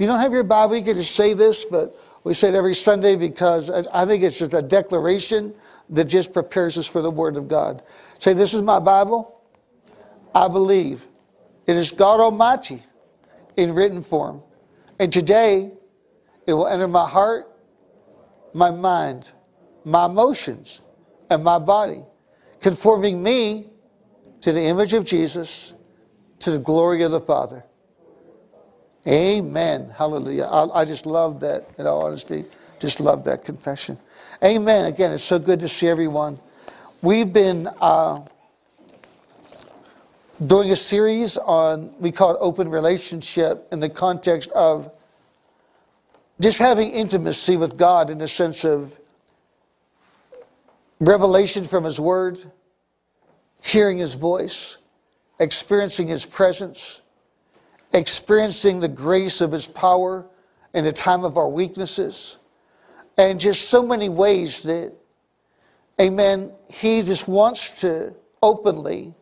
you don't have your Bible, you can just say this, but we say it every Sunday because I think it's just a declaration that just prepares us for the Word of God. Say, This is my Bible. I believe it is God Almighty in written form. And today, it will enter my heart, my mind, my emotions, and my body, conforming me to the image of Jesus, to the glory of the Father. Amen. Hallelujah. I, I, just love that, in all honesty. Just love that confession. Amen. Again, it's so good to see everyone. We've been uh, doing a series on, we call it open relationship in the context of just having intimacy with God in the sense of revelation from His Word, hearing His voice, experiencing His presence experiencing the grace of his power in the time of our weaknesses. And just so many ways that, amen, he just wants to openly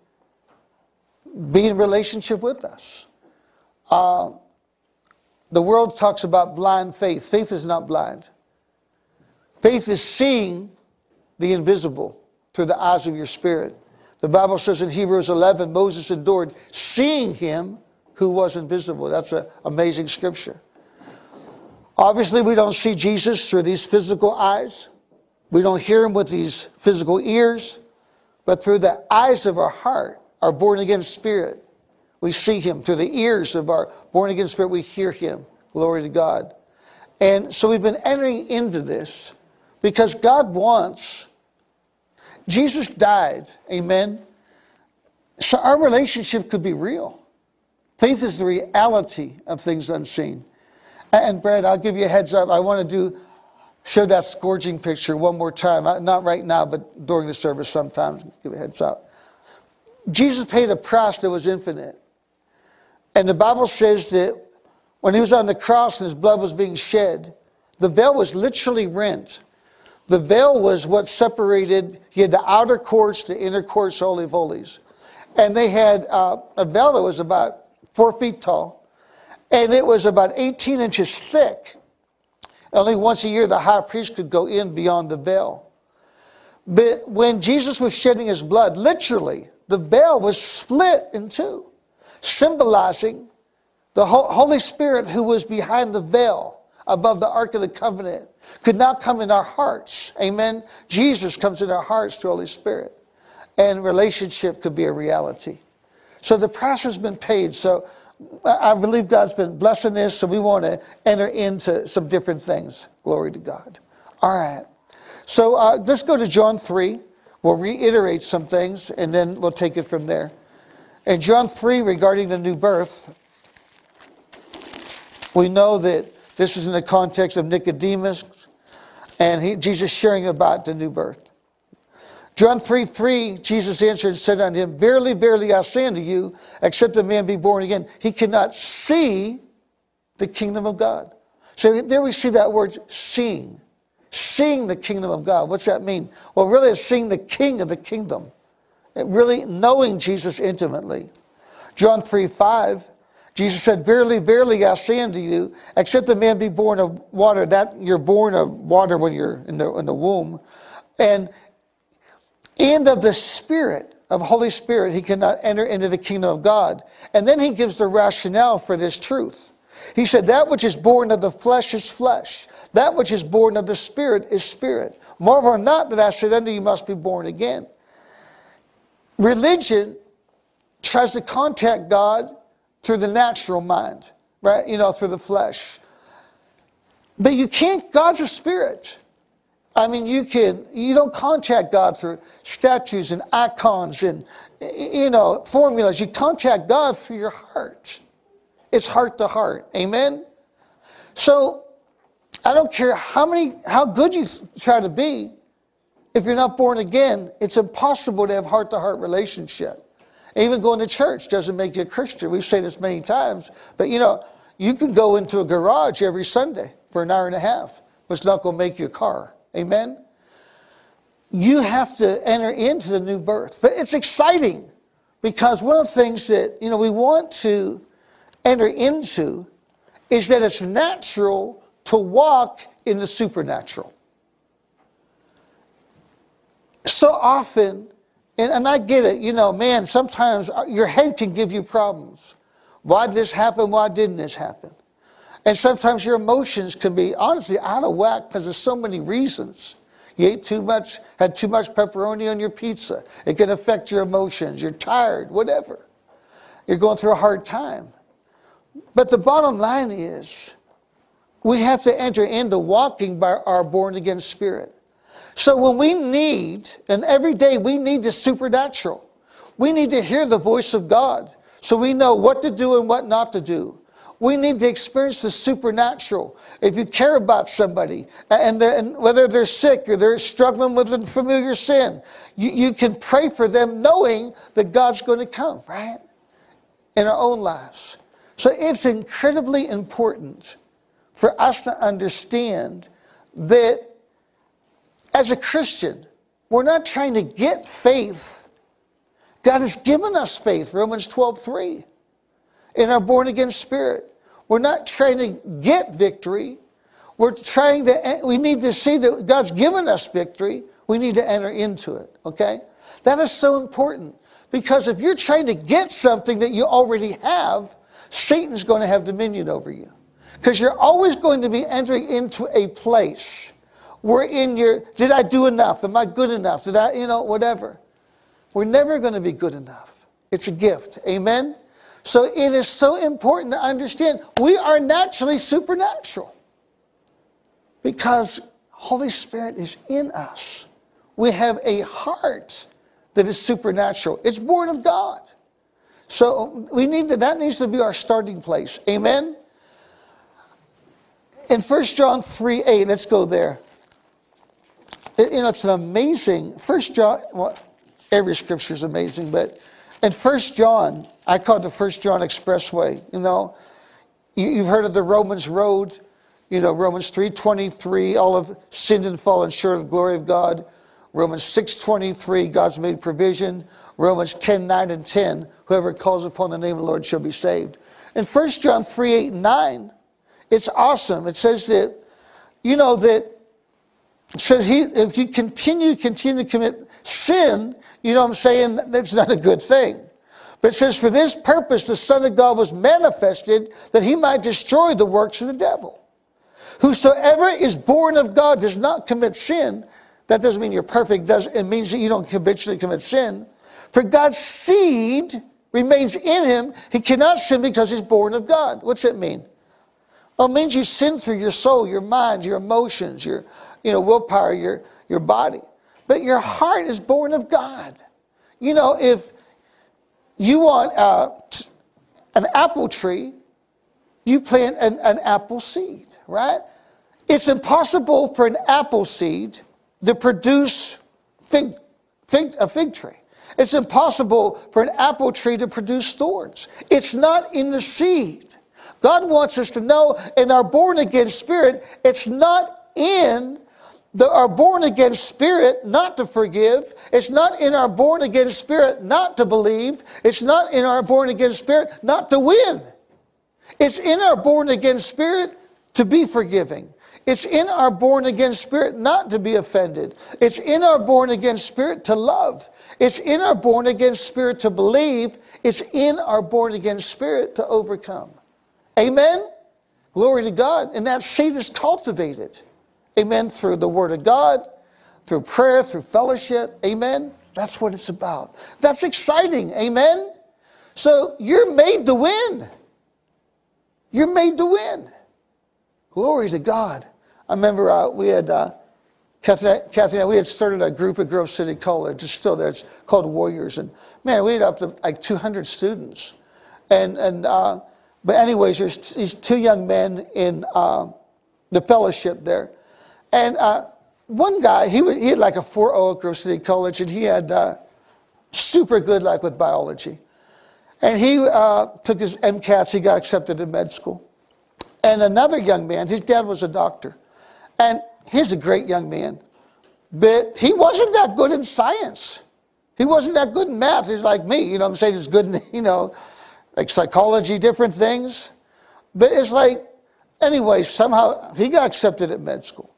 be in relationship with us. Uh, the world talks about blind faith. Faith is not blind. Faith is seeing the invisible through the eyes of your spirit. The Bible says in Hebrews 11, Moses endured seeing him who was invisible. That's an amazing scripture. Obviously, we don't see Jesus through these physical eyes. We don't hear him with these physical ears, but through the eyes of our heart, our born again spirit, we see him. Through the ears of our born again spirit, we hear him. Glory to God. And so we've been entering into this because God wants, Jesus died, amen. So our relationship could be real. Faith is the reality of things unseen. And Brad, I'll give you a heads up. I want to do show that scourging picture one more time. Not right now, but during the service sometimes. Give a heads up. Jesus paid a price that was infinite. And the Bible says that when he was on the cross and his blood was being shed, the veil was literally rent. The veil was what separated, he had the outer courts, the inner courts, Holy of Holies. And they had uh, a veil that was about four feet tall, and it was about 18 inches thick. Only once a year the high priest could go in beyond the veil. But when Jesus was shedding his blood, literally, the veil was split in two, symbolizing the Holy Spirit who was behind the veil above the Ark of the Covenant could now come in our hearts. Amen. Jesus comes in our hearts through the Holy Spirit. And relationship could be a reality. So the price has been paid. So I believe God's been blessing this, so we want to enter into some different things. Glory to God. All right. So uh, let's go to John 3. We'll reiterate some things, and then we'll take it from there. In John 3, regarding the new birth, we know that this is in the context of Nicodemus, and he, Jesus sharing about the new birth. John 3 3, Jesus answered and said unto him, Verily, verily, I say unto you, except a man be born again, he cannot see the kingdom of God. So there we see that word seeing. Seeing the kingdom of God. What's that mean? Well, really, it's seeing the king of the kingdom. really knowing Jesus intimately. John 3 5, Jesus said, Verily, verily, I say unto you, except a man be born of water, that you're born of water when you're in the, in the womb. And and of the Spirit, of Holy Spirit, he cannot enter into the kingdom of God. And then he gives the rationale for this truth. He said, That which is born of the flesh is flesh, that which is born of the Spirit is spirit. Marvel not that I said unto you must be born again. Religion tries to contact God through the natural mind, right? You know, through the flesh. But you can't, God's a spirit. I mean, you can, you don't contact God through statues and icons and, you know, formulas. You contact God through your heart. It's heart to heart. Amen? So, I don't care how many, how good you try to be. If you're not born again, it's impossible to have heart to heart relationship. Even going to church doesn't make you a Christian. We've said this many times, but you know, you can go into a garage every Sunday for an hour and a half, but it's not going to make you a car. Amen? You have to enter into the new birth. But it's exciting because one of the things that, you know, we want to enter into is that it's natural to walk in the supernatural. So often, and, and I get it, you know, man, sometimes your head can give you problems. Why did this happen? Why didn't this happen? And sometimes your emotions can be honestly out of whack because there's so many reasons. You ate too much, had too much pepperoni on your pizza. It can affect your emotions. You're tired, whatever. You're going through a hard time. But the bottom line is, we have to enter into walking by our born again spirit. So when we need, and every day we need the supernatural, we need to hear the voice of God so we know what to do and what not to do. We need to experience the supernatural. If you care about somebody, and, and whether they're sick or they're struggling with a familiar sin, you, you can pray for them knowing that God's going to come, right? In our own lives. So it's incredibly important for us to understand that as a Christian, we're not trying to get faith. God has given us faith, Romans 12, 3 in our born again spirit. We're not trying to get victory. We're trying to, eh, we need to see that God's given us victory. We need to enter into it, okay? That is so important because if you're trying to get something that you already have, Satan's going to have dominion over you. Because you're always going to be entering into a place where in your, did I do enough? Am I good enough? Did I, you know, whatever. We're never going to be good enough. It's a gift. Amen? So it is so important to understand we are naturally supernatural because Holy Spirit is in us. We have a heart that is supernatural. It's born of God. So we need to, that needs to be our starting place. Amen. In 1 John 3 8, let's go there. It, you know, it's an amazing, 1 John, well, every scripture is amazing, but in 1 John I call it the First John Expressway. You know, you, have heard of the Romans Road. You know, Romans 3.23, all of sinned and fallen short of the glory of God. Romans 6.23, God's made provision. Romans 10, 9, and 10, whoever calls upon the name of the Lord shall be saved. In 1 John 3, 8, and 9, it's awesome. It says that, you know, that says he, if you continue, continue to commit sin, you know what I'm saying? That's not a good thing. But it says, For this purpose the Son of God was manifested that he might destroy the works of the devil. Whosoever is born of God does not commit sin. That doesn't mean you're perfect. Does it means that you don't habitually commit sin. For God's seed remains in him. He cannot sin because he's born of God. What's it mean? Well, it means you sin through your soul, your mind, your emotions, your you know, willpower, your, your body. But your heart is born of God. You know, if you want uh, an apple tree, you plant an, an apple seed, right? It's impossible for an apple seed to produce fig, fig, a fig tree. It's impossible for an apple tree to produce thorns. It's not in the seed. God wants us to know in our born again spirit, it's not in the, our born again spirit not to forgive. It's not in our born again spirit not to believe. It's not in our born again spirit not to win. It's in our born again spirit to be forgiving. It's in our born again spirit not to be offended. It's in our born again spirit to love. It's in our born again spirit to believe. It's in our born again spirit to overcome. Amen? Glory to God. And that seed is cultivated. Amen. Through the Word of God, through prayer, through fellowship. Amen. That's what it's about. That's exciting. Amen. So you're made to win. You're made to win. Glory to God. I remember uh, we had, uh, Kathy, Kathy we had started a group at Grove City College. It's still there. It's called Warriors. And man, we had up to like 200 students. And, and uh, but anyways, there's these two young men in uh, the fellowship there. And uh, one guy, he, he had like a 4.0 at Grove City College, and he had uh, super good luck with biology. And he uh, took his MCATs, he got accepted in med school. And another young man, his dad was a doctor. And he's a great young man. But he wasn't that good in science. He wasn't that good in math. He's like me, you know I'm saying? He's good in, you know, like psychology, different things. But it's like anyway, somehow he got accepted at med school.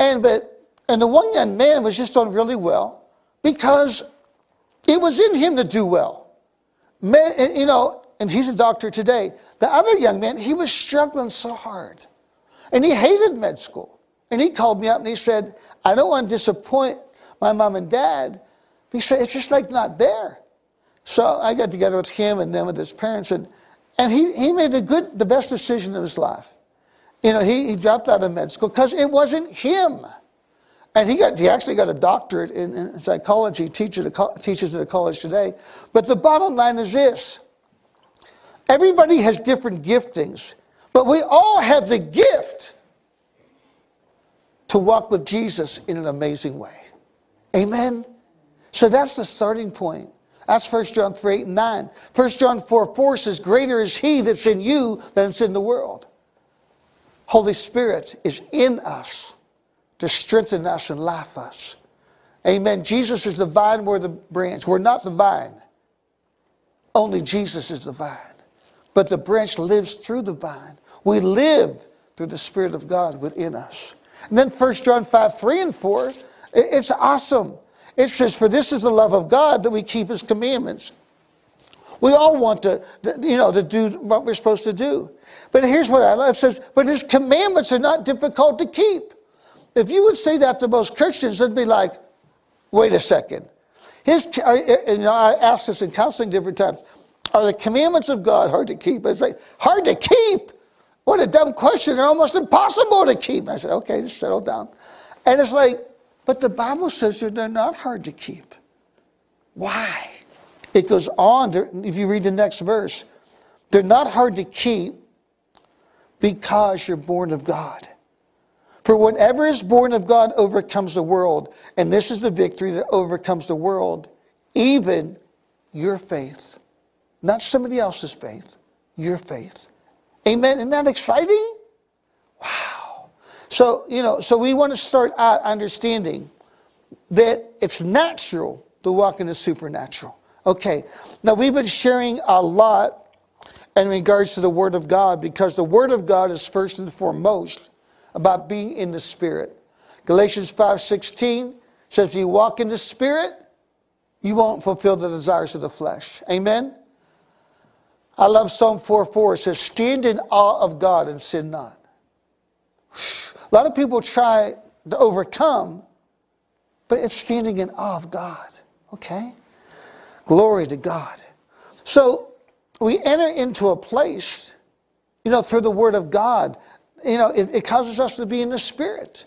And, but, and the one young man was just doing really well because it was in him to do well. Man, you know, and he's a doctor today. The other young man, he was struggling so hard. And he hated med school. And he called me up and he said, I don't want to disappoint my mom and dad. He said, it's just like not there. So I got together with him and then with his parents, and, and he, he made the good, the best decision of his life. You know, he, he dropped out of med school because it wasn't him. And he, got, he actually got a doctorate in, in psychology, teacher to, teaches at a college today. But the bottom line is this everybody has different giftings, but we all have the gift to walk with Jesus in an amazing way. Amen? So that's the starting point. That's 1 John 3 8 and 9. 1 John 4 4 says, Greater is he that's in you than is in the world. Holy Spirit is in us to strengthen us and life us. Amen. Jesus is the vine, we're the branch. We're not the vine. Only Jesus is the vine. But the branch lives through the vine. We live through the Spirit of God within us. And then 1 John 5, 3 and 4, it's awesome. It says, For this is the love of God that we keep his commandments. We all want to, you know, to do what we're supposed to do. But here's what I love. It says, but his commandments are not difficult to keep. If you would say that to most Christians, they'd be like, wait a second. His, know, I ask this in counseling different times. Are the commandments of God hard to keep? It's like, hard to keep? What a dumb question. They're almost impossible to keep. I said, okay, just settle down. And it's like, but the Bible says they're not hard to keep. Why? It goes on, if you read the next verse, they're not hard to keep because you're born of God. For whatever is born of God overcomes the world. And this is the victory that overcomes the world, even your faith. Not somebody else's faith, your faith. Amen. Isn't that exciting? Wow. So, you know, so we want to start out understanding that it's natural to walk in the supernatural. Okay. Now, we've been sharing a lot in regards to the Word of God because the Word of God is first and foremost about being in the Spirit. Galatians 5:16 says, if you walk in the Spirit, you won't fulfill the desires of the flesh. Amen? I love Psalm 4:4. It says, stand in awe of God and sin not. A lot of people try to overcome, but it's standing in awe of God. Okay? Glory to God. So we enter into a place, you know, through the Word of God you know, it, it, causes us to be in the Spirit.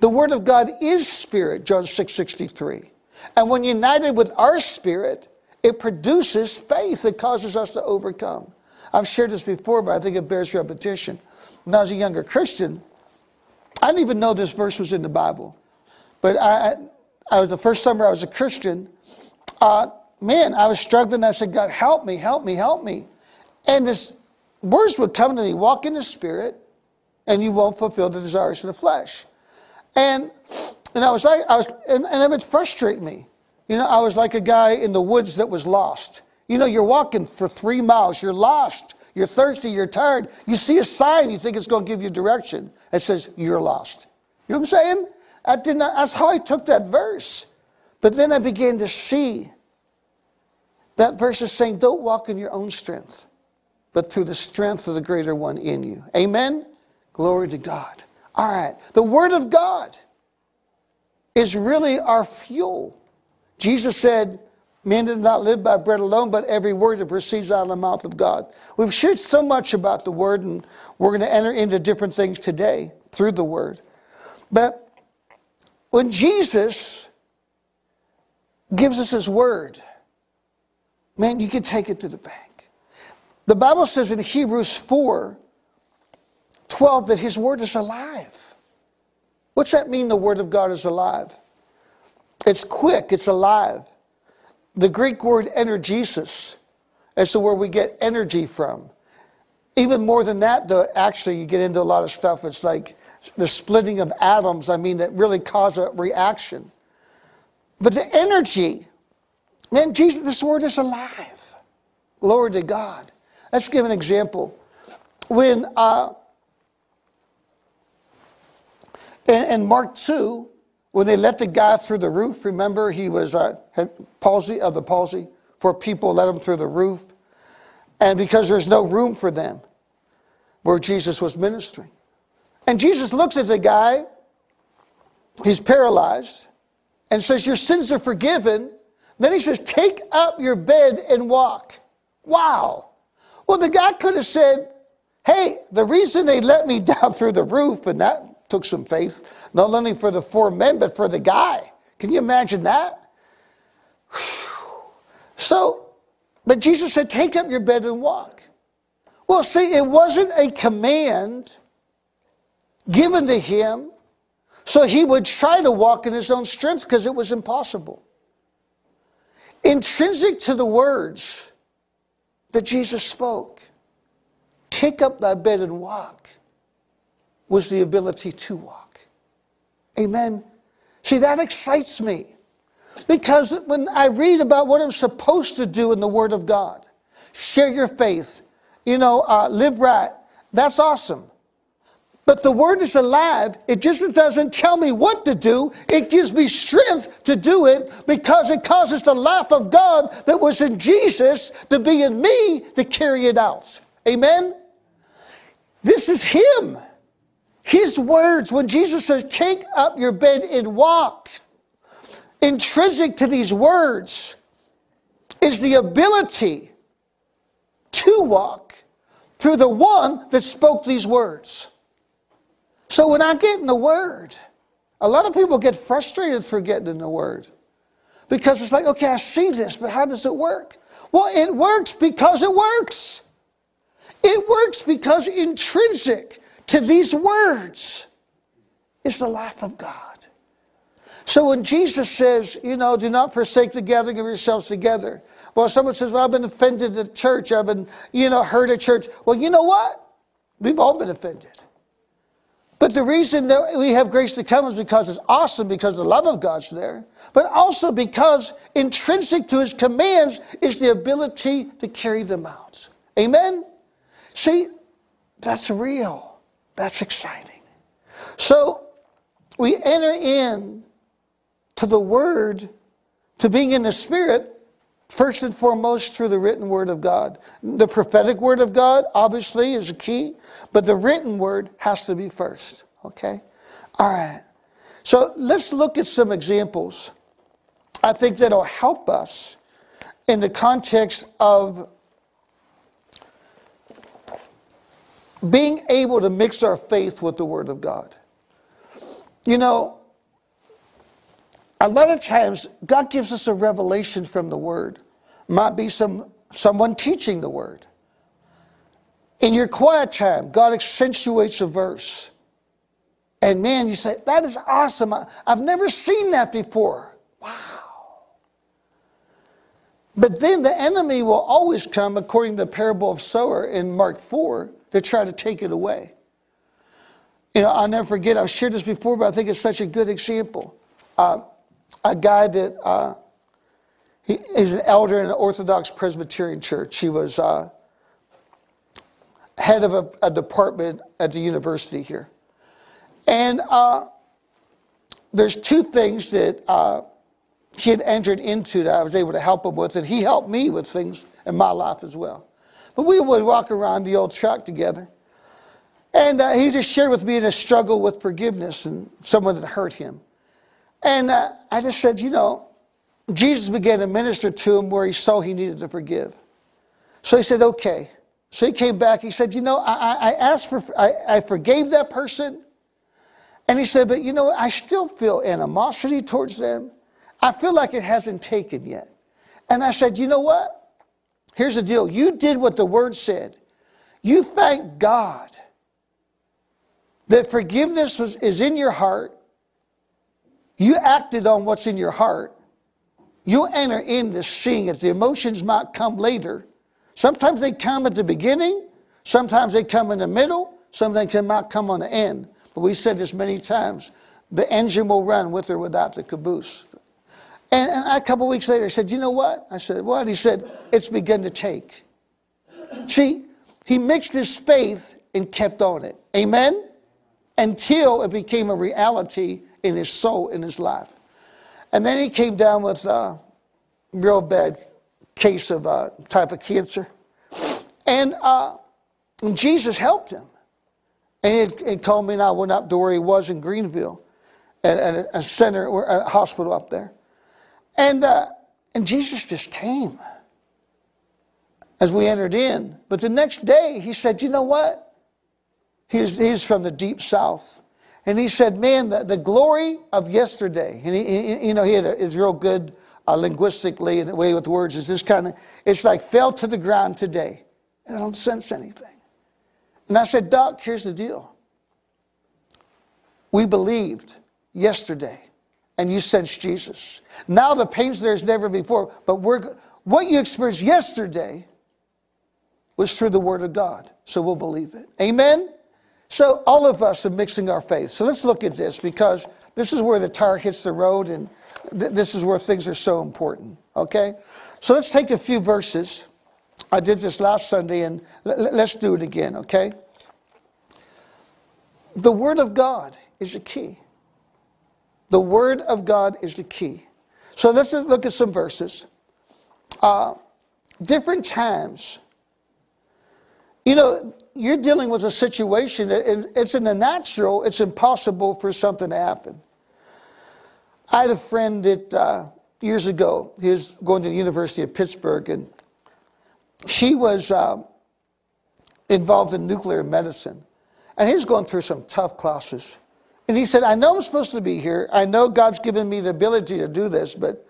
The Word of God is Spirit, John 6 63. And when united with our spirit, it produces faith that causes us to overcome. I've shared this before, but I think it bears repetition. When I was a younger Christian, I didn't even know this verse was in the Bible. But I, I was the first summer I was a Christian. Uh, man, I was struggling. I said, God, help me, help me, help me. And this words would come to me, walk in the Spirit, and you won't fulfill the desires of the flesh. And and I was like, I was, and, and it would frustrate me. You know, I was like a guy in the woods that was lost. You know, you're walking for three miles, you're lost, you're thirsty, you're tired. You see a sign, you think it's going to give you direction. It says you're lost. You know what I'm saying? I did not, that's how I took that verse. But then I began to see that verse is saying, don't walk in your own strength, but through the strength of the greater one in you. Amen? Glory to God. All right. The Word of God is really our fuel. Jesus said, Men does not live by bread alone, but every word that proceeds out of the mouth of God. We've shared so much about the Word, and we're going to enter into different things today through the Word. But when Jesus gives us His Word, man, you can take it to the bank. The Bible says in Hebrews 4 12 that his word is alive. What's that mean, the word of God is alive? It's quick, it's alive. The Greek word energesis is the word we get energy from. Even more than that, though, actually, you get into a lot of stuff. It's like the splitting of atoms, I mean, that really cause a reaction. But the energy, man, Jesus, this word is alive. Glory to God. Let's give an example. When uh, In, in Mark 2, when they let the guy through the roof, remember he was uh, had palsy of the palsy, for people let him through the roof. And because there's no room for them where Jesus was ministering. And Jesus looks at the guy, he's paralyzed, and says, Your sins are forgiven. Then he says, Take up your bed and walk. Wow. Well, the guy could have said, Hey, the reason they let me down through the roof, and that took some faith, not only for the four men, but for the guy. Can you imagine that? So, but Jesus said, Take up your bed and walk. Well, see, it wasn't a command given to him so he would try to walk in his own strength because it was impossible. Intrinsic to the words that Jesus spoke, take up thy bed and walk, was the ability to walk. Amen. See, that excites me because when I read about what I'm supposed to do in the Word of God, share your faith, you know, uh, live right, that's awesome. But the word is alive. It just doesn't tell me what to do. It gives me strength to do it because it causes the life of God that was in Jesus to be in me to carry it out. Amen? This is Him. His words, when Jesus says, Take up your bed and walk, intrinsic to these words is the ability to walk through the one that spoke these words. So when I get in the Word, a lot of people get frustrated for getting in the Word because it's like, okay, I see this, but how does it work? Well, it works because it works. It works because intrinsic to these words is the life of God. So when Jesus says, you know, do not forsake the gathering of yourselves together. Well, someone says, well, I've been offended at church. I've been, you know, hurt at church. Well, you know what? We've all been offended. But the reason that we have grace to come is because it's awesome, because the love of God's there, but also because intrinsic to his commands is the ability to carry them out. Amen? See, that's real. That's exciting. So we enter in to the Word, to being in the Spirit, first and foremost through the written Word of God. The prophetic Word of God, obviously, is a key. But the written word has to be first, okay? All right. So let's look at some examples. I think that'll help us in the context of being able to mix our faith with the Word of God. You know, a lot of times God gives us a revelation from the Word. Might be some someone teaching the Word. In your quiet time, God accentuates a verse. And man, you say, that is awesome. I, have never seen that before. Wow. But then the enemy will always come, according to the parable of sower in Mark 4, to try to take it away. You know, I'll never forget, I've shared this before, but I think it's such a good example. Uh, a guy that uh, he is an elder in an Orthodox Presbyterian church. He was uh, head of a, a department at the university here. And uh, there's two things that uh, he had entered into that I was able to help him with, and he helped me with things in my life as well. But we would walk around the old truck together. And uh, he just shared with me the struggle with forgiveness and someone that hurt him. And uh, I just said, you know, Jesus began to minister to him where he saw he needed to forgive. So he said, okay. So he came back. He said, You know, I, I asked for, I, I forgave that person. And he said, But you know, I still feel animosity towards them. I feel like it hasn't taken yet. And I said, You know what? Here's the deal. You did what the word said. You thank God that forgiveness was, is in your heart. You acted on what's in your heart. You'll enter into seeing it. The emotions might come later. Sometimes they come at the beginning, sometimes they come in the middle, sometimes they might come on the end. But we said this many times the engine will run with or without the caboose. And, and a couple weeks later, I said, You know what? I said, What? He said, It's begun to take. See, he mixed his faith and kept on it. Amen? until it became a reality in his soul, in his life. And then he came down with a real bad case of a type of cancer. And, uh, Jesus helped him. And he, he called me and I went up to where he was in Greenville at, at a center, or a hospital up there. And, uh, and Jesus just came as we entered in. But the next day, he said, You know what? He's, he's from the deep south. And he said, Man, the, the glory of yesterday, and he, he, you know, he had a, is real good uh, linguistically in the way with words, is this kind of, it's like fell to the ground today. And I don't sense anything. And I said, Doc, here's the deal. We believed yesterday, and you sensed Jesus. Now the pain's there as never before, but we're, what you experienced yesterday was through the Word of God. So we'll believe it. Amen? So all of us are mixing our faith. So let's look at this because this is where the tire hits the road and th- this is where things are so important. Okay? So let's take a few verses. I did this last Sunday and l- let's do it again, okay? The Word of God is the key. The Word of God is the key. So let's look at some verses. Uh, different times, you know, you're dealing with a situation that it's in the natural, it's impossible for something to happen. I had a friend that uh, years ago, he was going to the University of Pittsburgh, and she was uh, involved in nuclear medicine. And he was going through some tough classes. And he said, I know I'm supposed to be here. I know God's given me the ability to do this, but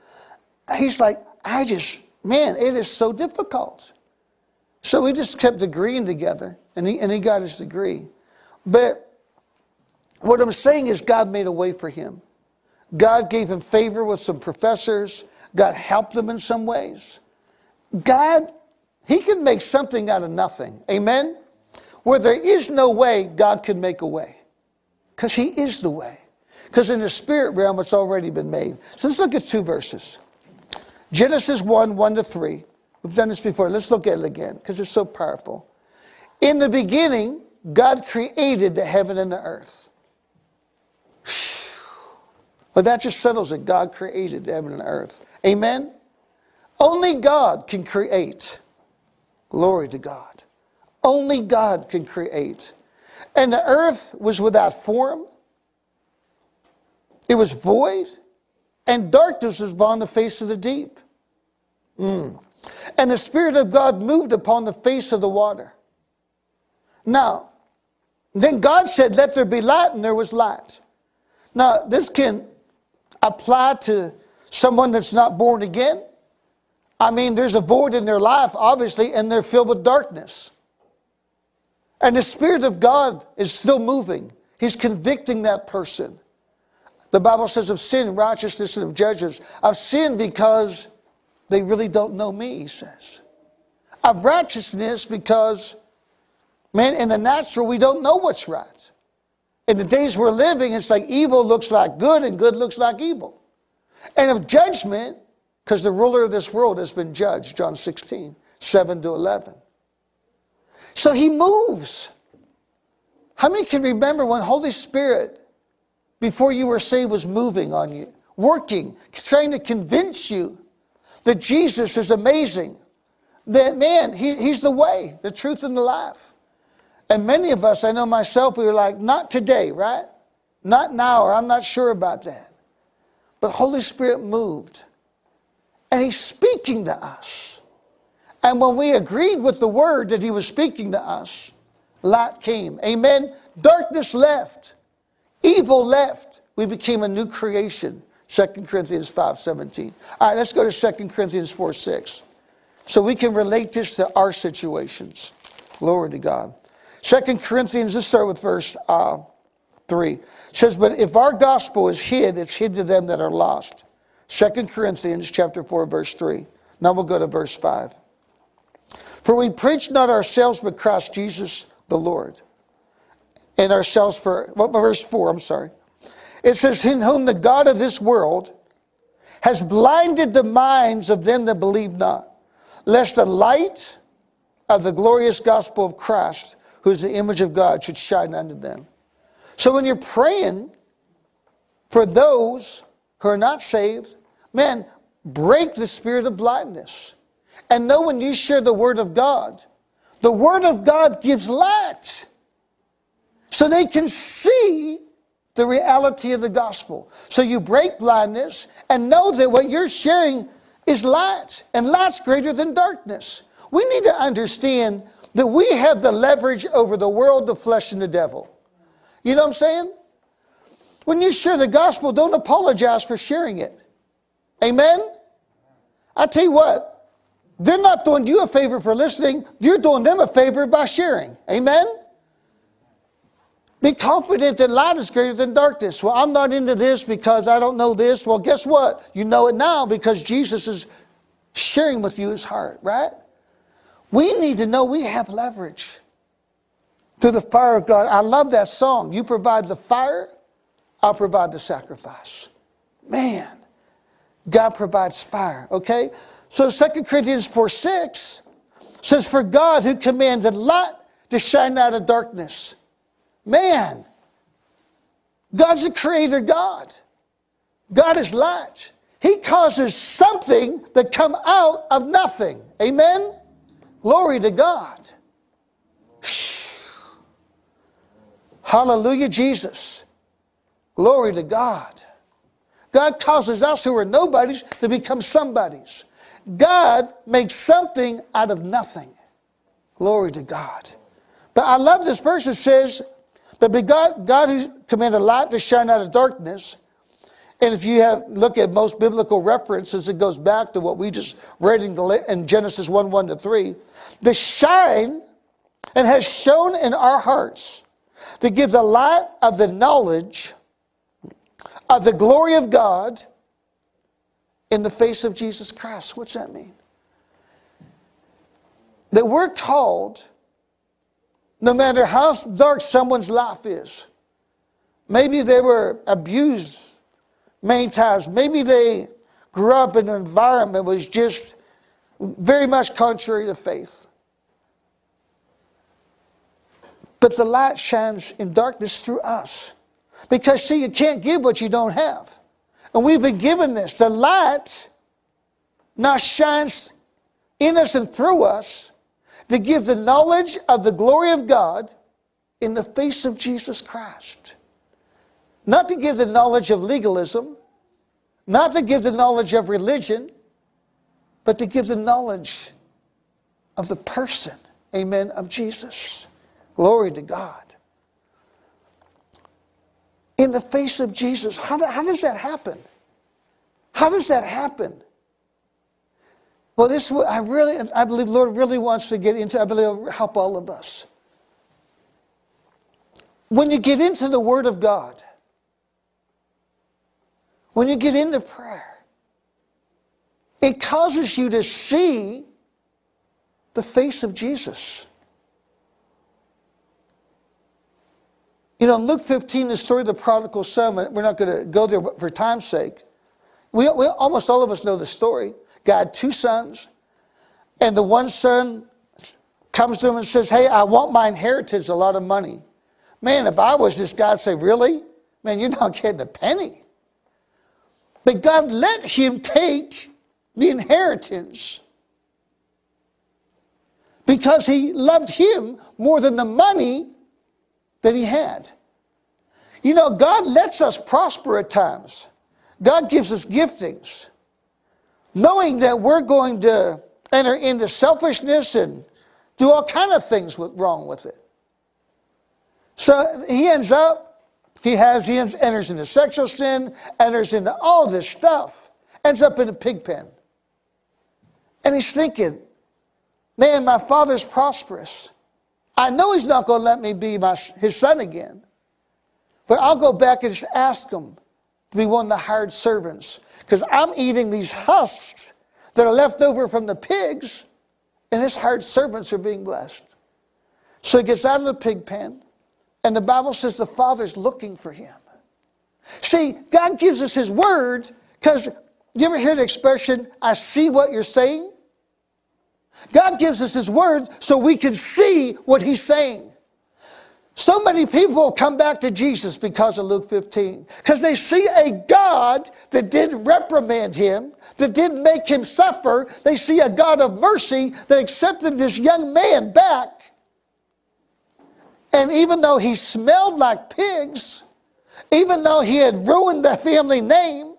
he's like, I just, man, it is so difficult. So we just kept agreeing together, and he, and he got his degree. But what I'm saying is, God made a way for him. God gave him favor with some professors. God helped him in some ways. God, he can make something out of nothing. Amen? Where there is no way, God can make a way. Because he is the way. Because in the spirit realm, it's already been made. So let's look at two verses Genesis 1 1 to 3. We've done this before. Let's look at it again because it's so powerful. In the beginning, God created the heaven and the earth. But that just settles it. God created the heaven and earth. Amen? Only God can create. Glory to God. Only God can create. And the earth was without form, it was void, and darkness was upon the face of the deep. Mm. And the Spirit of God moved upon the face of the water. Now, then God said, Let there be light, and there was light. Now, this can apply to someone that's not born again. I mean, there's a void in their life, obviously, and they're filled with darkness. And the Spirit of God is still moving. He's convicting that person. The Bible says of sin, righteousness, and of judgments. Of sin because they really don't know me, he says. Of righteousness because, man, in the natural, we don't know what's right. In the days we're living, it's like evil looks like good and good looks like evil. And of judgment, because the ruler of this world has been judged, John 16, 7 to 11. So he moves. How many can remember when Holy Spirit, before you were saved, was moving on you, working, trying to convince you that Jesus is amazing? That man, he, he's the way, the truth, and the life. And many of us, I know myself, we were like, not today, right? Not now, or I'm not sure about that. But Holy Spirit moved. And He's speaking to us. And when we agreed with the word that he was speaking to us, light came. Amen. Darkness left. Evil left. We became a new creation. 2 Corinthians 5 17. All right, let's go to 2 Corinthians 4 6. So we can relate this to our situations. Glory to God. 2 Corinthians, let's start with verse uh, 3. It says, But if our gospel is hid, it's hid to them that are lost. 2 Corinthians chapter 4, verse 3. Now we'll go to verse 5. For we preach not ourselves, but Christ Jesus the Lord. And ourselves for, what, verse 4, I'm sorry. It says, In whom the God of this world has blinded the minds of them that believe not, lest the light of the glorious gospel of Christ, who is the image of God, should shine unto them. So when you're praying for those who are not saved, man, break the spirit of blindness. And know when you share the word of God, the word of God gives light so they can see the reality of the gospel. So you break blindness and know that what you're sharing is light, and light's greater than darkness. We need to understand that we have the leverage over the world, the flesh, and the devil. You know what I'm saying? When you share the gospel, don't apologize for sharing it. Amen? I tell you what, they're not doing you a favor for listening, you're doing them a favor by sharing. Amen? Be confident that light is greater than darkness. Well, I'm not into this because I don't know this. Well, guess what? You know it now because Jesus is sharing with you his heart, right? We need to know we have leverage through the fire of God. I love that song. You provide the fire, I'll provide the sacrifice. Man, God provides fire, okay? So 2 Corinthians 4 6 says, For God who commanded light to shine out of darkness Man, God's a creator God. God is light. He causes something to come out of nothing. Amen? Glory to God. Hallelujah, Jesus. Glory to God. God causes us who are nobodies to become somebodies. God makes something out of nothing. Glory to God. But I love this verse. It says, but God, God who commanded light to shine out of darkness, and if you have look at most biblical references, it goes back to what we just read in, in Genesis 1 1 to 3. The shine and has shone in our hearts to give the light of the knowledge of the glory of God in the face of Jesus Christ. What's that mean? That we're called no matter how dark someone's life is. Maybe they were abused many times. Maybe they grew up in an environment that was just very much contrary to faith. But the light shines in darkness through us. Because, see, you can't give what you don't have. And we've been given this. The light now shines in us and through us to give the knowledge of the glory of God in the face of Jesus Christ. Not to give the knowledge of legalism, not to give the knowledge of religion, but to give the knowledge of the person, amen, of Jesus. Glory to God. In the face of Jesus, how, how does that happen? How does that happen? Well, this I really, I believe Lord really wants to get into. I believe will help all of us. When you get into the Word of God, when you get into prayer, it causes you to see the face of Jesus. You know, Luke 15, the story of the prodigal son, we're not going to go there but for time's sake. We, we, almost all of us know the story. God two sons, and the one son comes to him and says, Hey, I want my inheritance, a lot of money. Man, if I was this guy, I'd say, Really? Man, you're not getting a penny. But God let him take the inheritance because he loved him more than the money that he had. You know, God lets us prosper at times. God gives us giftings knowing that we're going to enter into selfishness and do all kind of things with, wrong with it. So he ends up, he has, he enters into sexual sin, enters into all this stuff, ends up in a pig pen. And he's thinking, man, my father's prosperous. I know he's not going to let me be my, his son again. But I'll go back and just ask him to be one of the hired servants because I'm eating these husks that are left over from the pigs, and his hired servants are being blessed. So he gets out of the pig pen, and the Bible says the Father's looking for him. See, God gives us his word because you ever hear the expression, I see what you're saying? God gives us his word so we can see what he's saying. So many people come back to Jesus because of Luke 15, because they see a God that didn't reprimand him, that didn't make him suffer. They see a God of mercy that accepted this young man back. And even though he smelled like pigs, even though he had ruined the family name,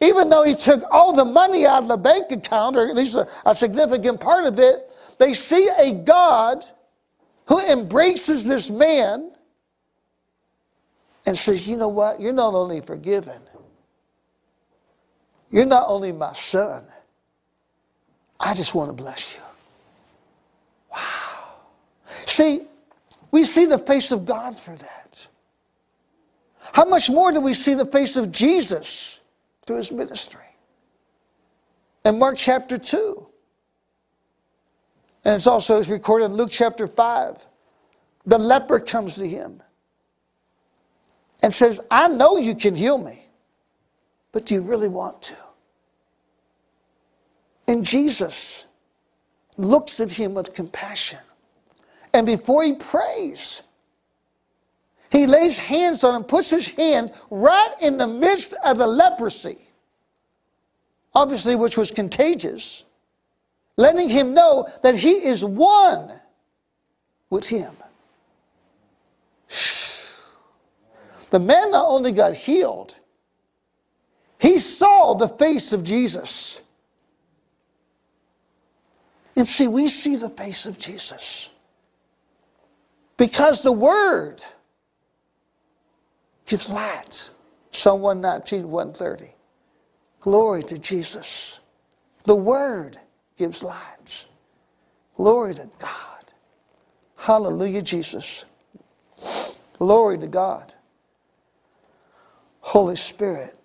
even though he took all the money out of the bank account, or at least a, a significant part of it, they see a God who embraces this man and says, You know what? You're not only forgiven, you're not only my son. I just want to bless you. Wow. See, we see the face of God for that. How much more do we see the face of Jesus through his ministry? In Mark chapter 2, and it's also it's recorded in Luke chapter 5. The leper comes to him and says, I know you can heal me, but do you really want to? And Jesus looks at him with compassion. And before he prays, he lays hands on him, puts his hand right in the midst of the leprosy, obviously, which was contagious letting him know that he is one with him. The man not only got healed, he saw the face of Jesus. And see, we see the face of Jesus because the Word gives light. Psalm 119, 130. Glory to Jesus. The Word gives lives. Glory to God. Hallelujah, Jesus. Glory to God. Holy Spirit.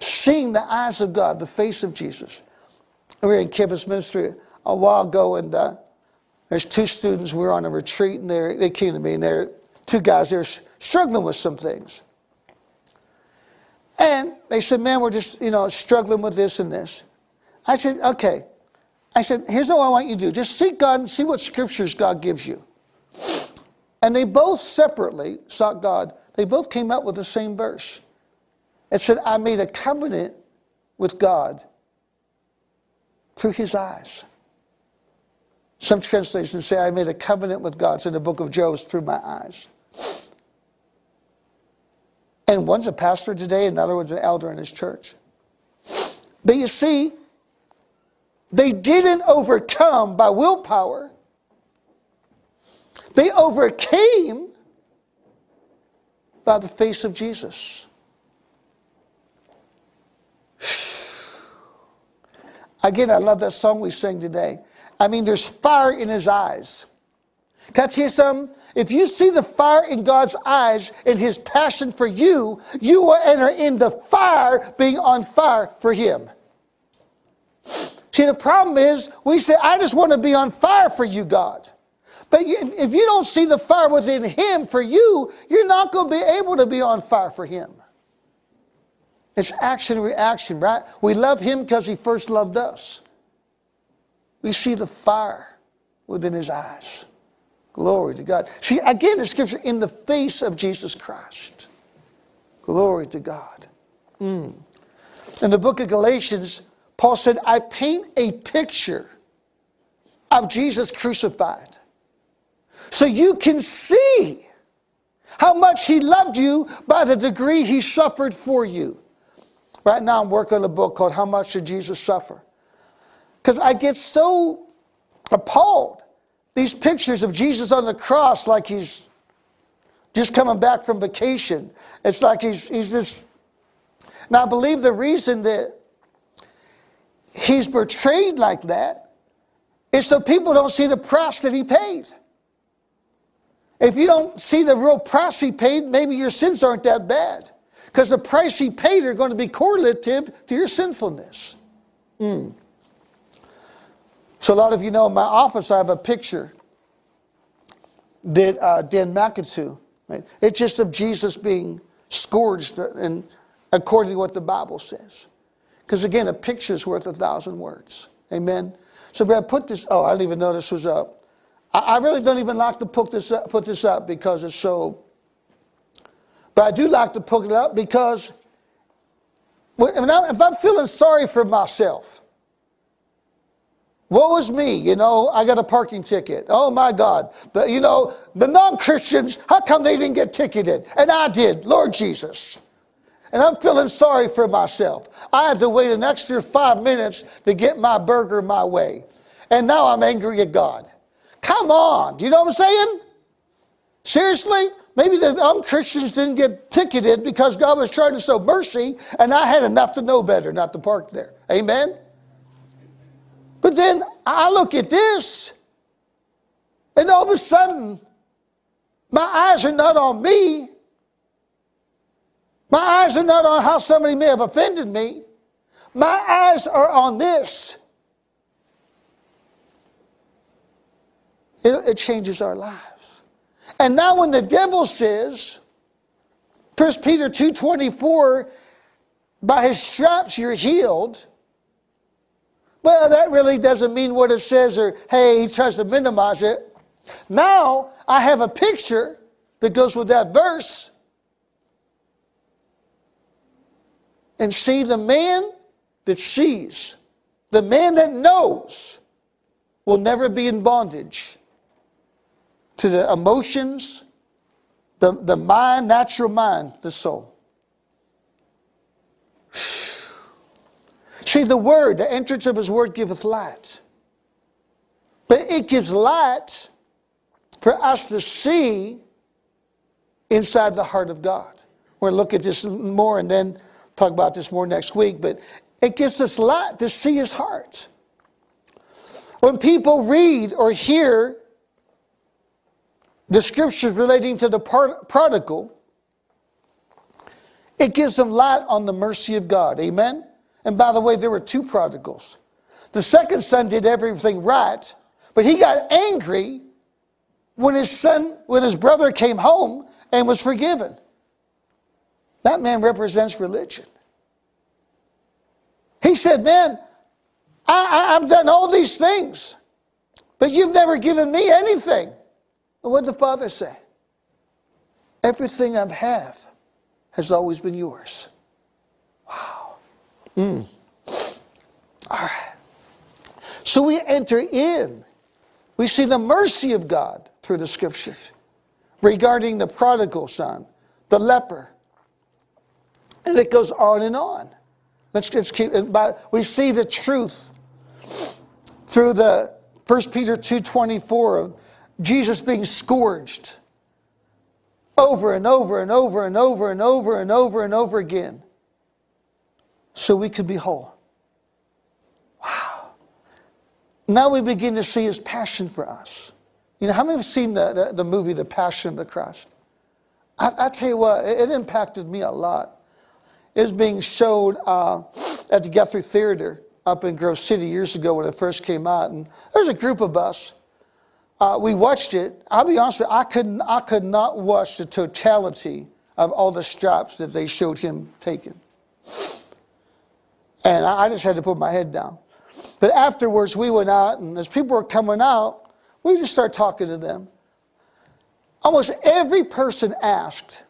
Seeing the eyes of God, the face of Jesus. We were in campus ministry a while ago, and uh, there's two students. We were on a retreat, and they came to me, and they're two guys. They're struggling with some things, and they said, "Man, we're just you know struggling with this and this." I said, okay. I said, here's what I want you to do. Just seek God and see what scriptures God gives you. And they both separately sought God. They both came up with the same verse. It said, I made a covenant with God through his eyes. Some translations say, I made a covenant with God. It's in the book of Job through my eyes. And one's a pastor today, another one's an elder in his church. But you see, they didn't overcome by willpower. They overcame by the face of Jesus. Again, I love that song we sang today. I mean, there's fire in his eyes. Can I tell you something? If you see the fire in God's eyes and his passion for you, you will enter in the fire being on fire for him. See, the problem is we say, I just want to be on fire for you, God. But if you don't see the fire within Him for you, you're not going to be able to be on fire for Him. It's action reaction, right? We love Him because He first loved us. We see the fire within His eyes. Glory to God. See, again, the scripture, in the face of Jesus Christ. Glory to God. Mm. In the book of Galatians, Paul said, I paint a picture of Jesus crucified so you can see how much he loved you by the degree he suffered for you. Right now, I'm working on a book called How Much Did Jesus Suffer? Because I get so appalled. These pictures of Jesus on the cross, like he's just coming back from vacation. It's like he's, he's this. Now, I believe the reason that he's portrayed like that is so people don't see the price that he paid. If you don't see the real price he paid, maybe your sins aren't that bad. Because the price he paid are going to be correlative to your sinfulness. Mm. So, a lot of you know in my office, I have a picture that uh, Dan McAtoo. Right? It's just of Jesus being scourged, and according to what the Bible says. Because again, a picture is worth a thousand words. Amen. So, Brad, put this. Oh, I didn't even know this was up. I, really don't even like to put this up, put this up because it's so. But I do like to put it up because if I'm feeling sorry for myself, what was me? You know, I got a parking ticket. Oh my God. The, you know, the non Christians, how come they didn't get ticketed? And I did, Lord Jesus. And I'm feeling sorry for myself. I had to wait an extra five minutes to get my burger my way. And now I'm angry at God. Come on. Do you know what I'm saying? Seriously? Maybe the um, Christians didn't get ticketed because God was trying to show mercy and I had enough to know better not to park there. Amen? But then I look at this, and all of a sudden, my eyes are not on me. My eyes are not on how somebody may have offended me. My eyes are on this. It, it changes our lives. And now when the devil says, 1 Peter 2.24, by his straps you're healed, well, that really doesn't mean what it says, or hey, he tries to minimize it. Now I have a picture that goes with that verse. And see the man that sees, the man that knows, will never be in bondage to the emotions, the, the mind, natural mind, the soul. See, the word, the entrance of his word giveth light. But it gives light for us to see inside the heart of God. We're going to look at this more and then talk about this more next week. But it gives us light to see his heart. When people read or hear the scriptures relating to the prodigal, it gives them light on the mercy of God. Amen? And by the way, there were two prodigals. The second son did everything right, but he got angry when his son, when his brother came home and was forgiven. That man represents religion. He said, Man, I, have done all these things, but you've never given me anything. what did the father say? Everything I have has always been yours. Mm. All right. So we enter in. We see the mercy of God through the scriptures regarding the prodigal son, the leper. And it goes on and on. Let's, let's keep but we see the truth through the 1 Peter 2.24 of Jesus being scourged over and over and over and over and over and over and over again so we could be whole. Wow. Now we begin to see his passion for us. You know, how many have seen the, the, the movie The Passion of the Christ? I, I, tell you what, it, it, impacted me a lot. It was being showed uh, at the Guthrie Theater up in Grove City years ago when it first came out. And there's a group of us. Uh, we watched it. I'll be honest with you, I could, I could not watch the totality of all the straps that they showed him taking. And I just had to put my head down. But afterwards, we went out, and as people were coming out, we just started talking to them. Almost every person asked,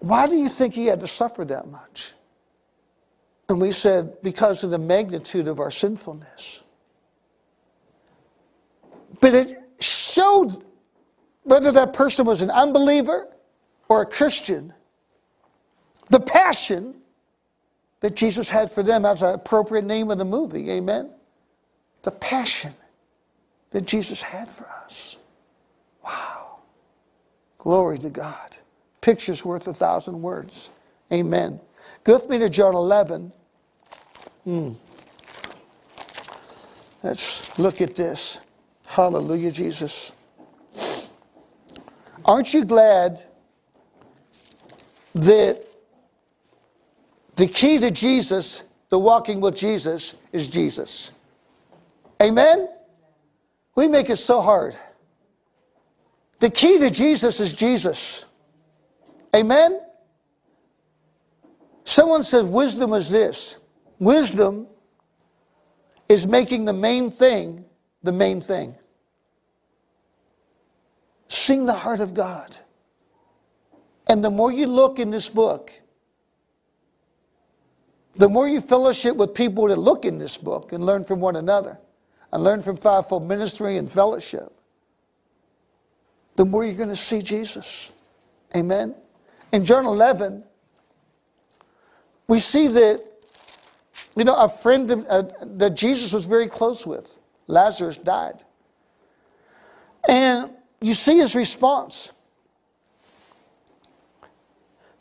Why do you think he had to suffer that much? And we said, Because of the magnitude of our sinfulness. But it showed whether that person was an unbeliever or a Christian, the passion that Jesus had for them. That's an appropriate name of the movie. Amen. The passion that Jesus had for us. Wow. Glory to God. Picture's worth a thousand words. Amen. Go with me to John 11. Hmm. Let's look at this. Hallelujah, Jesus. Aren't you glad that the key to Jesus, the walking with Jesus, is Jesus. Amen? We make it so hard. The key to Jesus is Jesus. Amen? Someone said wisdom is this wisdom is making the main thing the main thing. seeing the heart of God. And the more you look in this book, the more you fellowship with people that look in this book and learn from one another and learn from fivefold ministry and fellowship, the more you're going to see Jesus. Amen. In John 11, we see that, you know, a friend uh, that Jesus was very close with, Lazarus, died. And you see his response.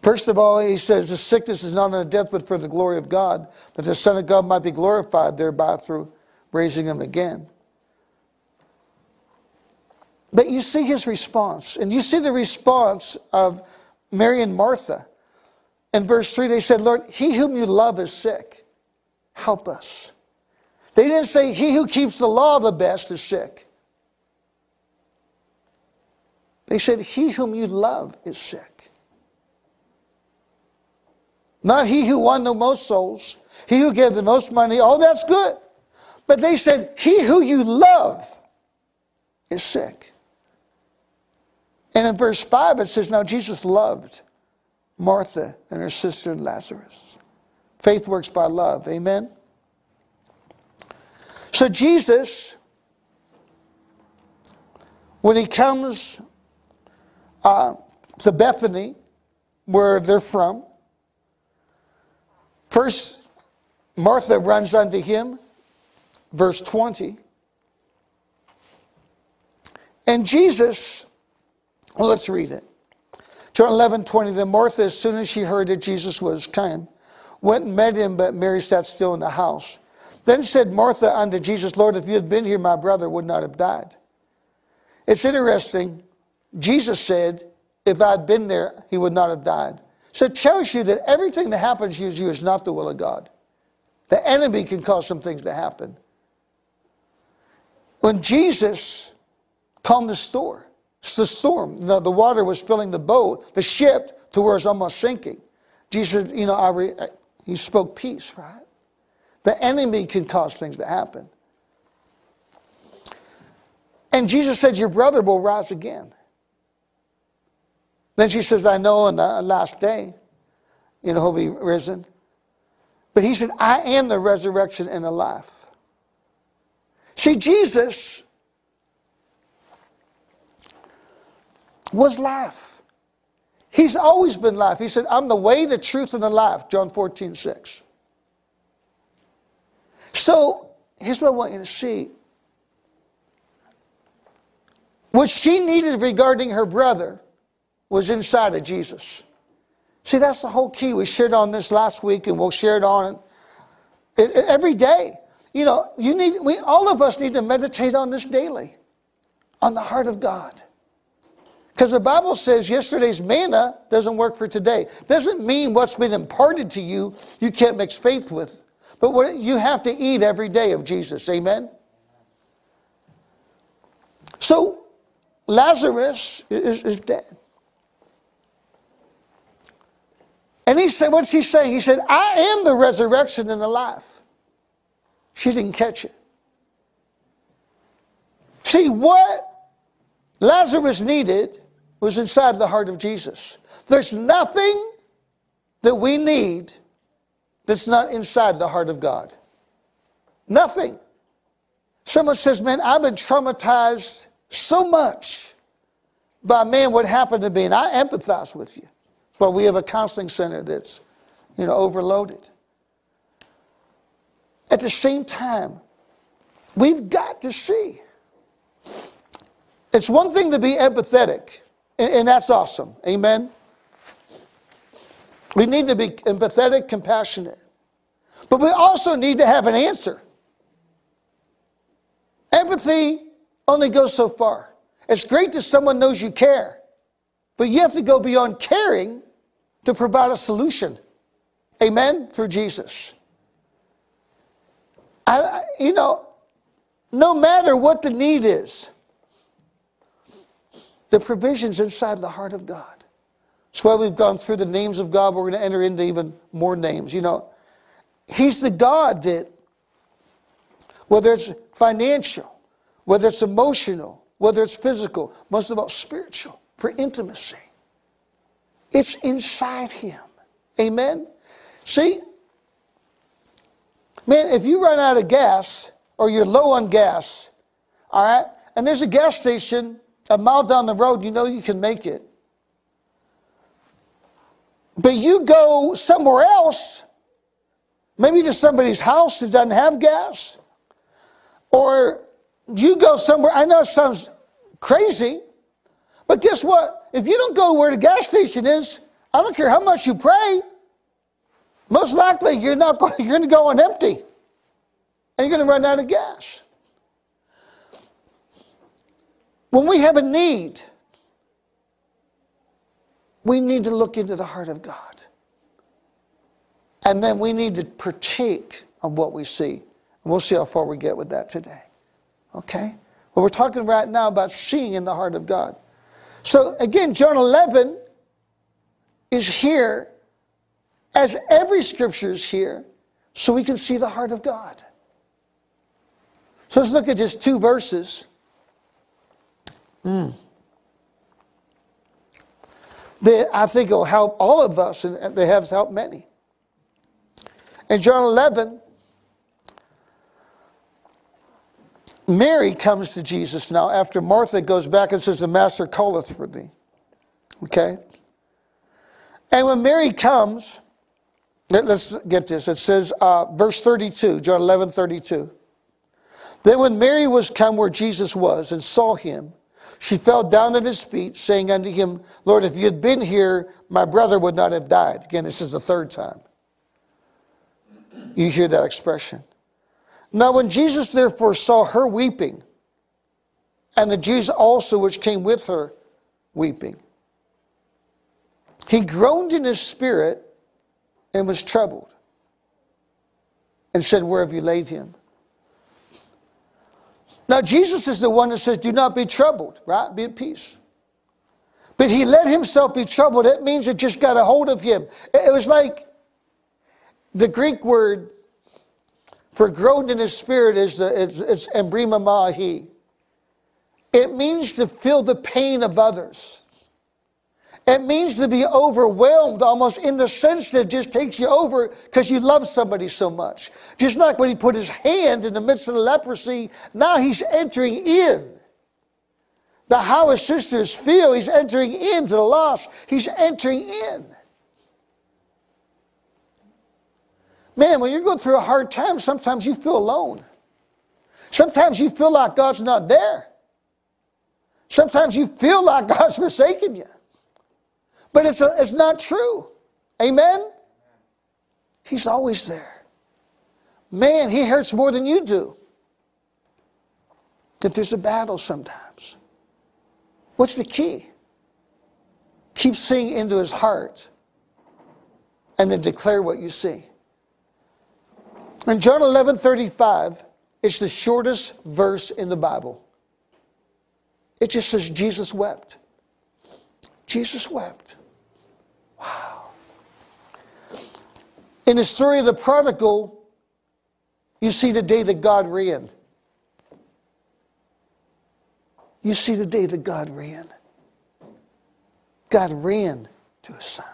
First of all, he says, The sickness is not unto death, but for the glory of God, that the Son of God might be glorified thereby through raising him again. But you see his response, and you see the response of Mary and Martha. In verse 3, they said, Lord, he whom you love is sick. Help us. They didn't say, He who keeps the law the best is sick. They said, He whom you love is sick. Not he who won the most souls, he who gave the most money. All that's good. But they said, He who you love is sick. And in verse 5, it says, Now Jesus loved Martha and her sister Lazarus. Faith works by love. Amen? So Jesus, when he comes uh, to Bethany, where they're from, first Martha runs unto him, verse 20. And Jesus well, let's read it. John 11, 20. Then Martha, as soon as she heard that Jesus was come, went and met him, but Mary sat still in the house. Then said Martha unto Jesus, Lord, if you had been here, my brother would not have died. It's interesting. Jesus said, if I had been there, he would not have died. So it tells you that everything that happens to you is not the will of God. The enemy can cause some things to happen. When Jesus calmed the storm, the storm. The, the water was filling the boat, the ship, to where it's almost sinking. Jesus, you know, I re, he spoke peace, right? The enemy can cause things to happen. And Jesus said, Your brother will rise again. Then she says, I know on the last day, you know, he'll be risen. But he said, I am the resurrection and the life. See, Jesus was life. He's always been life. He said, I'm the way, the truth, and the life, John 14, 6. So here's what I want you to see. What she needed regarding her brother was inside of Jesus. See, that's the whole key. We shared on this last week, and we'll share it on it, it, every day. You know, you need we all of us need to meditate on this daily, on the heart of God. Because the Bible says yesterday's manna doesn't work for today. Doesn't mean what's been imparted to you, you can't mix faith with. But what you have to eat every day of Jesus. Amen? So Lazarus is, is dead. And he said, what's he saying? He said, I am the resurrection and the life. She didn't catch it. See, what Lazarus needed was inside the heart of Jesus. There's nothing that we need that's not inside the heart of God. Nothing. Someone says, Man, I've been traumatized so much by man what happened to me, and I empathize with you. Why we have a counseling center that's, you know, overloaded. At the same time, we've got to see. It's one thing to be empathetic. And, and that's awesome. Amen. We need to be empathetic, compassionate. But we also need to have an answer. Empathy only goes so far. It's great that someone knows you care, but you have to go beyond caring to provide a solution. Amen? Through Jesus. I, you know, no matter what the need is, the provisions inside the heart of God. That's why we've gone through the names of God. We're going to enter into even more names. You know, He's the God that, whether it's financial, whether it's emotional, whether it's physical, most of all spiritual, for intimacy. It's inside him. Amen? See, man, if you run out of gas or you're low on gas, all right, and there's a gas station a mile down the road, you know you can make it. But you go somewhere else, maybe to somebody's house that doesn't have gas, or you go somewhere, I know it sounds crazy, but guess what? If you don't go where the gas station is, I don't care how much you pray, most likely you're not going, you're going to go on empty. And you're going to run out of gas. When we have a need, we need to look into the heart of God. And then we need to partake of what we see. And we'll see how far we get with that today. Okay? Well, we're talking right now about seeing in the heart of God. So again, John 11 is here as every scripture is here so we can see the heart of God. So let's look at just two verses. Mm. That I think will help all of us, and they have helped many. In John 11, Mary comes to Jesus now after Martha goes back and says, The Master calleth for thee. Okay? And when Mary comes, let's get this. It says, uh, verse 32, John 11, 32. Then when Mary was come where Jesus was and saw him, she fell down at his feet, saying unto him, Lord, if you had been here, my brother would not have died. Again, this is the third time. You hear that expression. Now, when Jesus therefore saw her weeping, and the Jews also which came with her weeping, he groaned in his spirit and was troubled, and said, Where have you laid him? Now, Jesus is the one that says, Do not be troubled, right? Be at peace. But he let himself be troubled. That means it just got a hold of him. It was like the Greek word for in his spirit is the it's, it's embrimaomai. It means to feel the pain of others. It means to be overwhelmed almost in the sense that it just takes you over because you love somebody so much. Just like when he put his hand in the midst of the leprosy, now he's entering in. The how his sisters feel, he's entering into the loss. He's entering in. Man, when you're going through a hard time, sometimes you feel alone. Sometimes you feel like God's not there. Sometimes you feel like God's forsaken you. But it's, a, it's not true. Amen? He's always there. Man, he hurts more than you do. If there's a battle sometimes. What's the key? Keep seeing into his heart and then declare what you see. In John 11 35, it's the shortest verse in the Bible. It just says, Jesus wept. Jesus wept. Wow. In the story of the prodigal, you see the day that God ran. You see the day that God ran. God ran to his son,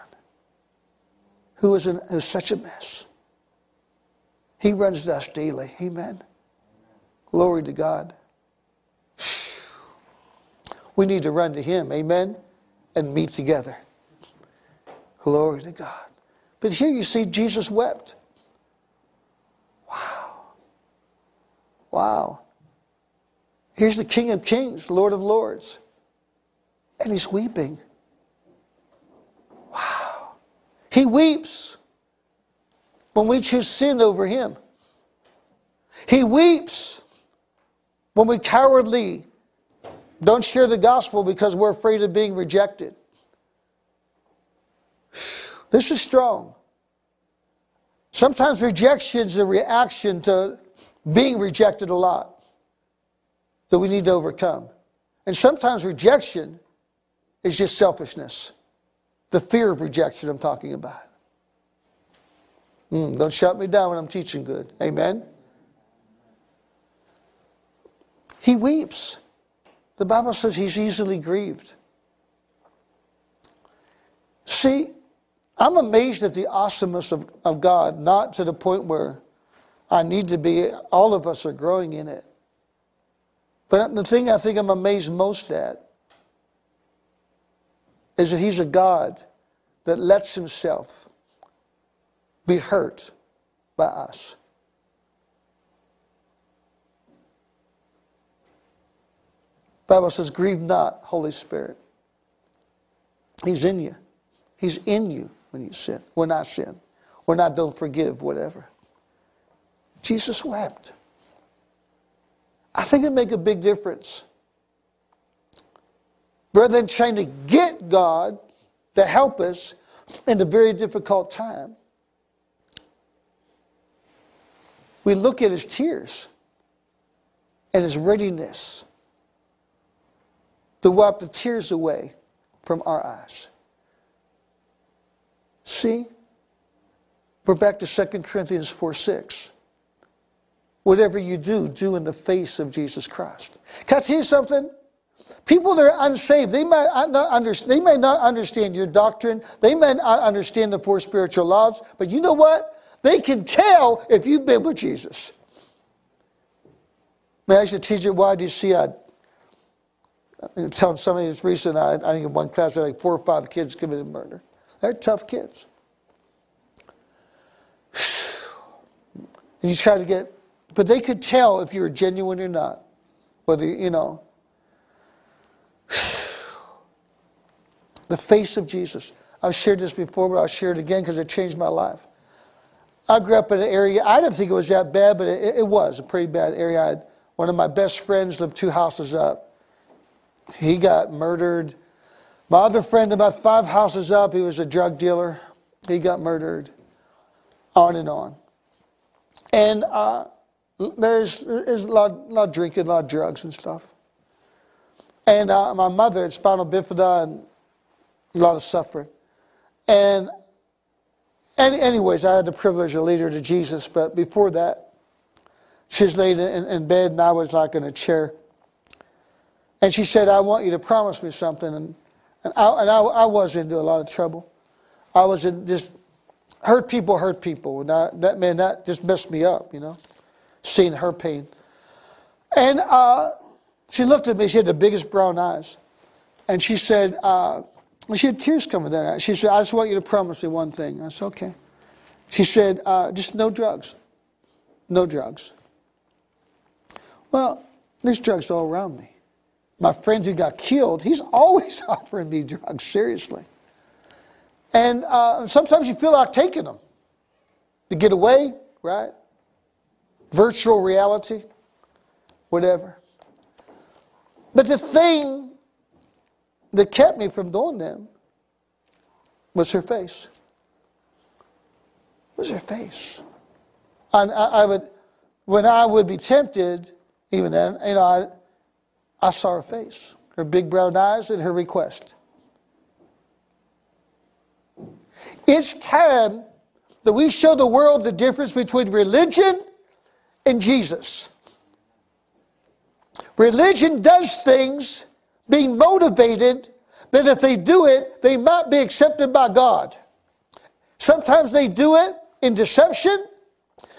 who was, in, who was such a mess. He runs to us daily. Amen. Glory to God. We need to run to Him. Amen. And meet together. Glory to God. But here you see Jesus wept. Wow. Wow. Here's the King of Kings, Lord of Lords. And he's weeping. Wow. He weeps when we choose sin over him. He weeps when we cowardly don't share the gospel because we're afraid of being rejected. This is strong. Sometimes rejection is a reaction to being rejected a lot that we need to overcome. And sometimes rejection is just selfishness. The fear of rejection I'm talking about. Mm, don't shut me down when I'm teaching good. Amen? He weeps. The Bible says he's easily grieved. See, I'm amazed at the awesomeness of, of God, not to the point where I need to be, all of us are growing in it. But the thing I think I'm amazed most at is that He's a God that lets Himself be hurt by us. Bible says, grieve not, Holy Spirit. He's in you. He's in you when you sin. When I sin. When I don't forgive, whatever. Jesus wept. I think it make a big difference. Rather than trying to get God to help us in a very difficult time, we look at his tears and his readiness to wipe the tears away from our eyes. See? We're back to 2 Corinthians 4 6. Whatever you do, do in the face of Jesus Christ. Can I tell you something? People that are unsaved, they may not, understand, they may not understand your doctrine. They may not understand the four spiritual laws. But you know what? They can tell if you've been with Jesus. May I teach you why do you see I I'm telling somebody this recent, I, I think in one class, I had like four or five kids committed murder. They're tough kids. And you try to get, but they could tell if you were genuine or not. Whether, you know. The face of Jesus. I've shared this before, but I'll share it again because it changed my life. I grew up in an area, I didn't think it was that bad, but it, it was a pretty bad area. One of my best friends lived two houses up. He got murdered. My other friend, about five houses up, he was a drug dealer. He got murdered. On and on. And uh, there's, there's a, lot, a lot of drinking, a lot of drugs and stuff. And uh, my mother had spinal bifida and a lot of suffering. And, and anyways, I had the privilege of leading her to Jesus, but before that, she's laid in, in bed and I was like in a chair. And she said, I want you to promise me something. And, and, I, and I, I was into a lot of trouble. I was in just hurt people hurt people. And I, that man, that just messed me up, you know, seeing her pain. And uh, she looked at me. She had the biggest brown eyes. And she said, uh, she had tears coming down. She said, I just want you to promise me one thing. I said, okay. She said, uh, just no drugs. No drugs. Well, there's drugs all around me my friend who got killed, he's always offering me drugs, seriously. And uh, sometimes you feel like taking them to get away, right? Virtual reality, whatever. But the thing that kept me from doing them was her face. Was her face. And I, I would, when I would be tempted, even then, you know, I, I saw her face, her big brown eyes, and her request. It's time that we show the world the difference between religion and Jesus. Religion does things being motivated that if they do it, they might be accepted by God. Sometimes they do it in deception,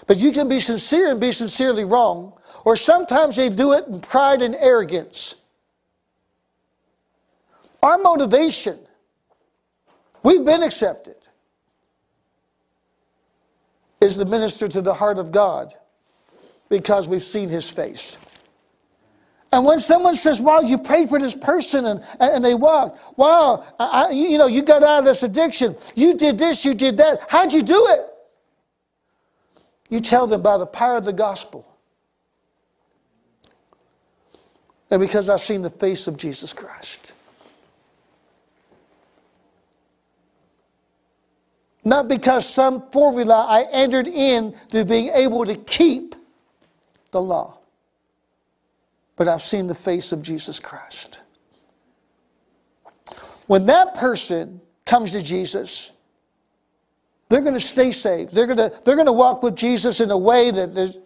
but you can be sincere and be sincerely wrong. Or sometimes they do it in pride and arrogance. Our motivation, we've been accepted, is to minister to the heart of God because we've seen his face. And when someone says, wow, you prayed for this person and, and they walked, wow, I, you know, you got out of this addiction. You did this, you did that. How'd you do it? You tell them by the power of the gospel. and because I've seen the face of Jesus Christ. Not because some formula I entered in to being able to keep the law, but I've seen the face of Jesus Christ. When that person comes to Jesus, they're going to stay saved. They're going to, they're going to walk with Jesus in a way that is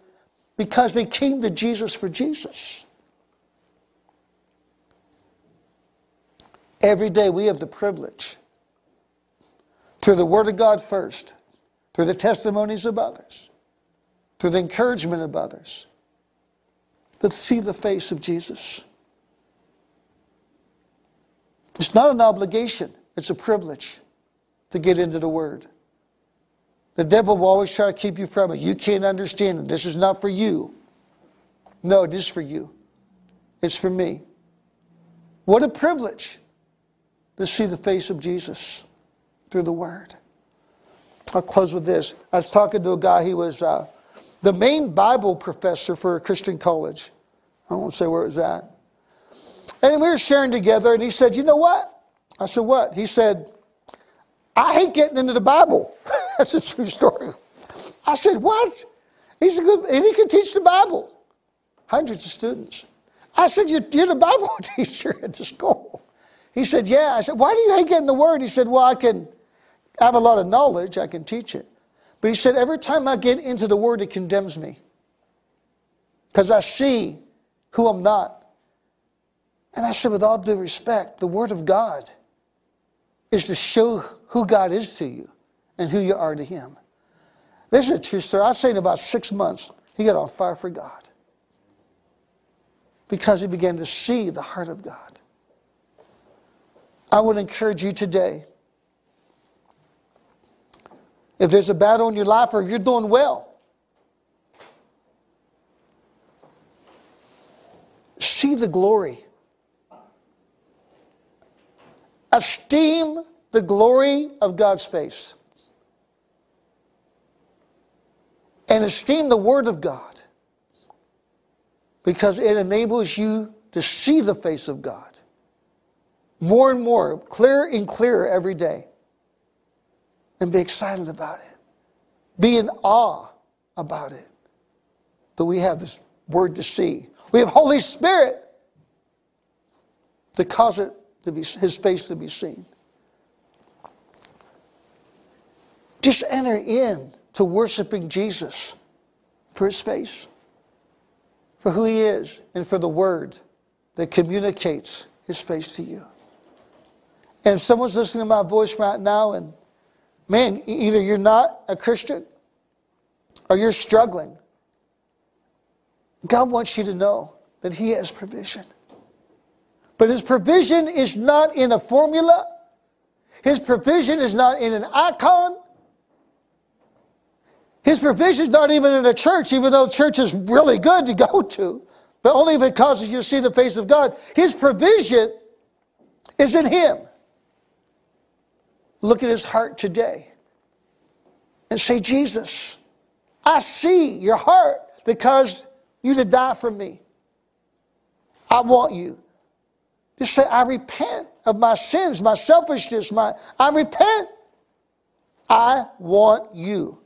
because they came to Jesus for Jesus. Every day we have the privilege, through the Word of God first, through the testimonies of others, through the encouragement of others, to see the face of Jesus. It's not an obligation, it's a privilege to get into the Word. The devil will always try to keep you from it. You can't understand it. This is not for you. No, it is for you. It's for me. What a privilege to see the face of Jesus through the Word. I'll close with this. I was talking to a guy, he was uh, the main Bible professor for a Christian college. I won't say where it was at. And we were sharing together, and he said, You know what? I said, What? He said, I hate getting into the Bible. That's a true story. I said, What? He's a good, and he can teach the Bible. Hundreds of students. I said, You're, you're the Bible teacher at the school. He said, Yeah. I said, Why do you hate getting the word? He said, Well, I can I have a lot of knowledge, I can teach it. But he said, Every time I get into the word, it condemns me. Because I see who I'm not. And I said, with all due respect, the Word of God is to show who God is to you and who you are to Him. This is a true story. I'd say in about six months, he got on fire for God because he began to see the heart of God. I would encourage you today if there's a battle in your life or you're doing well, see the glory Esteem the glory of God's face. And esteem the Word of God because it enables you to see the face of God more and more, clearer and clearer every day. And be excited about it. Be in awe about it. That we have this Word to see. We have Holy Spirit to cause it to be, his face to be seen. Just enter in to worshiping Jesus for his face, for who he is, and for the word that communicates his face to you. And if someone's listening to my voice right now and man, either you're not a Christian or you're struggling, God wants you to know that he has provision. But his provision is not in a formula. His provision is not in an icon. His provision is not even in a church, even though church is really good to go to, but only if it causes you to see the face of God. His provision is in him. Look at his heart today and say, Jesus, I see your heart that caused you to die for me. I want you. Just say, I repent of my sins, my selfishness, my I repent. I want you.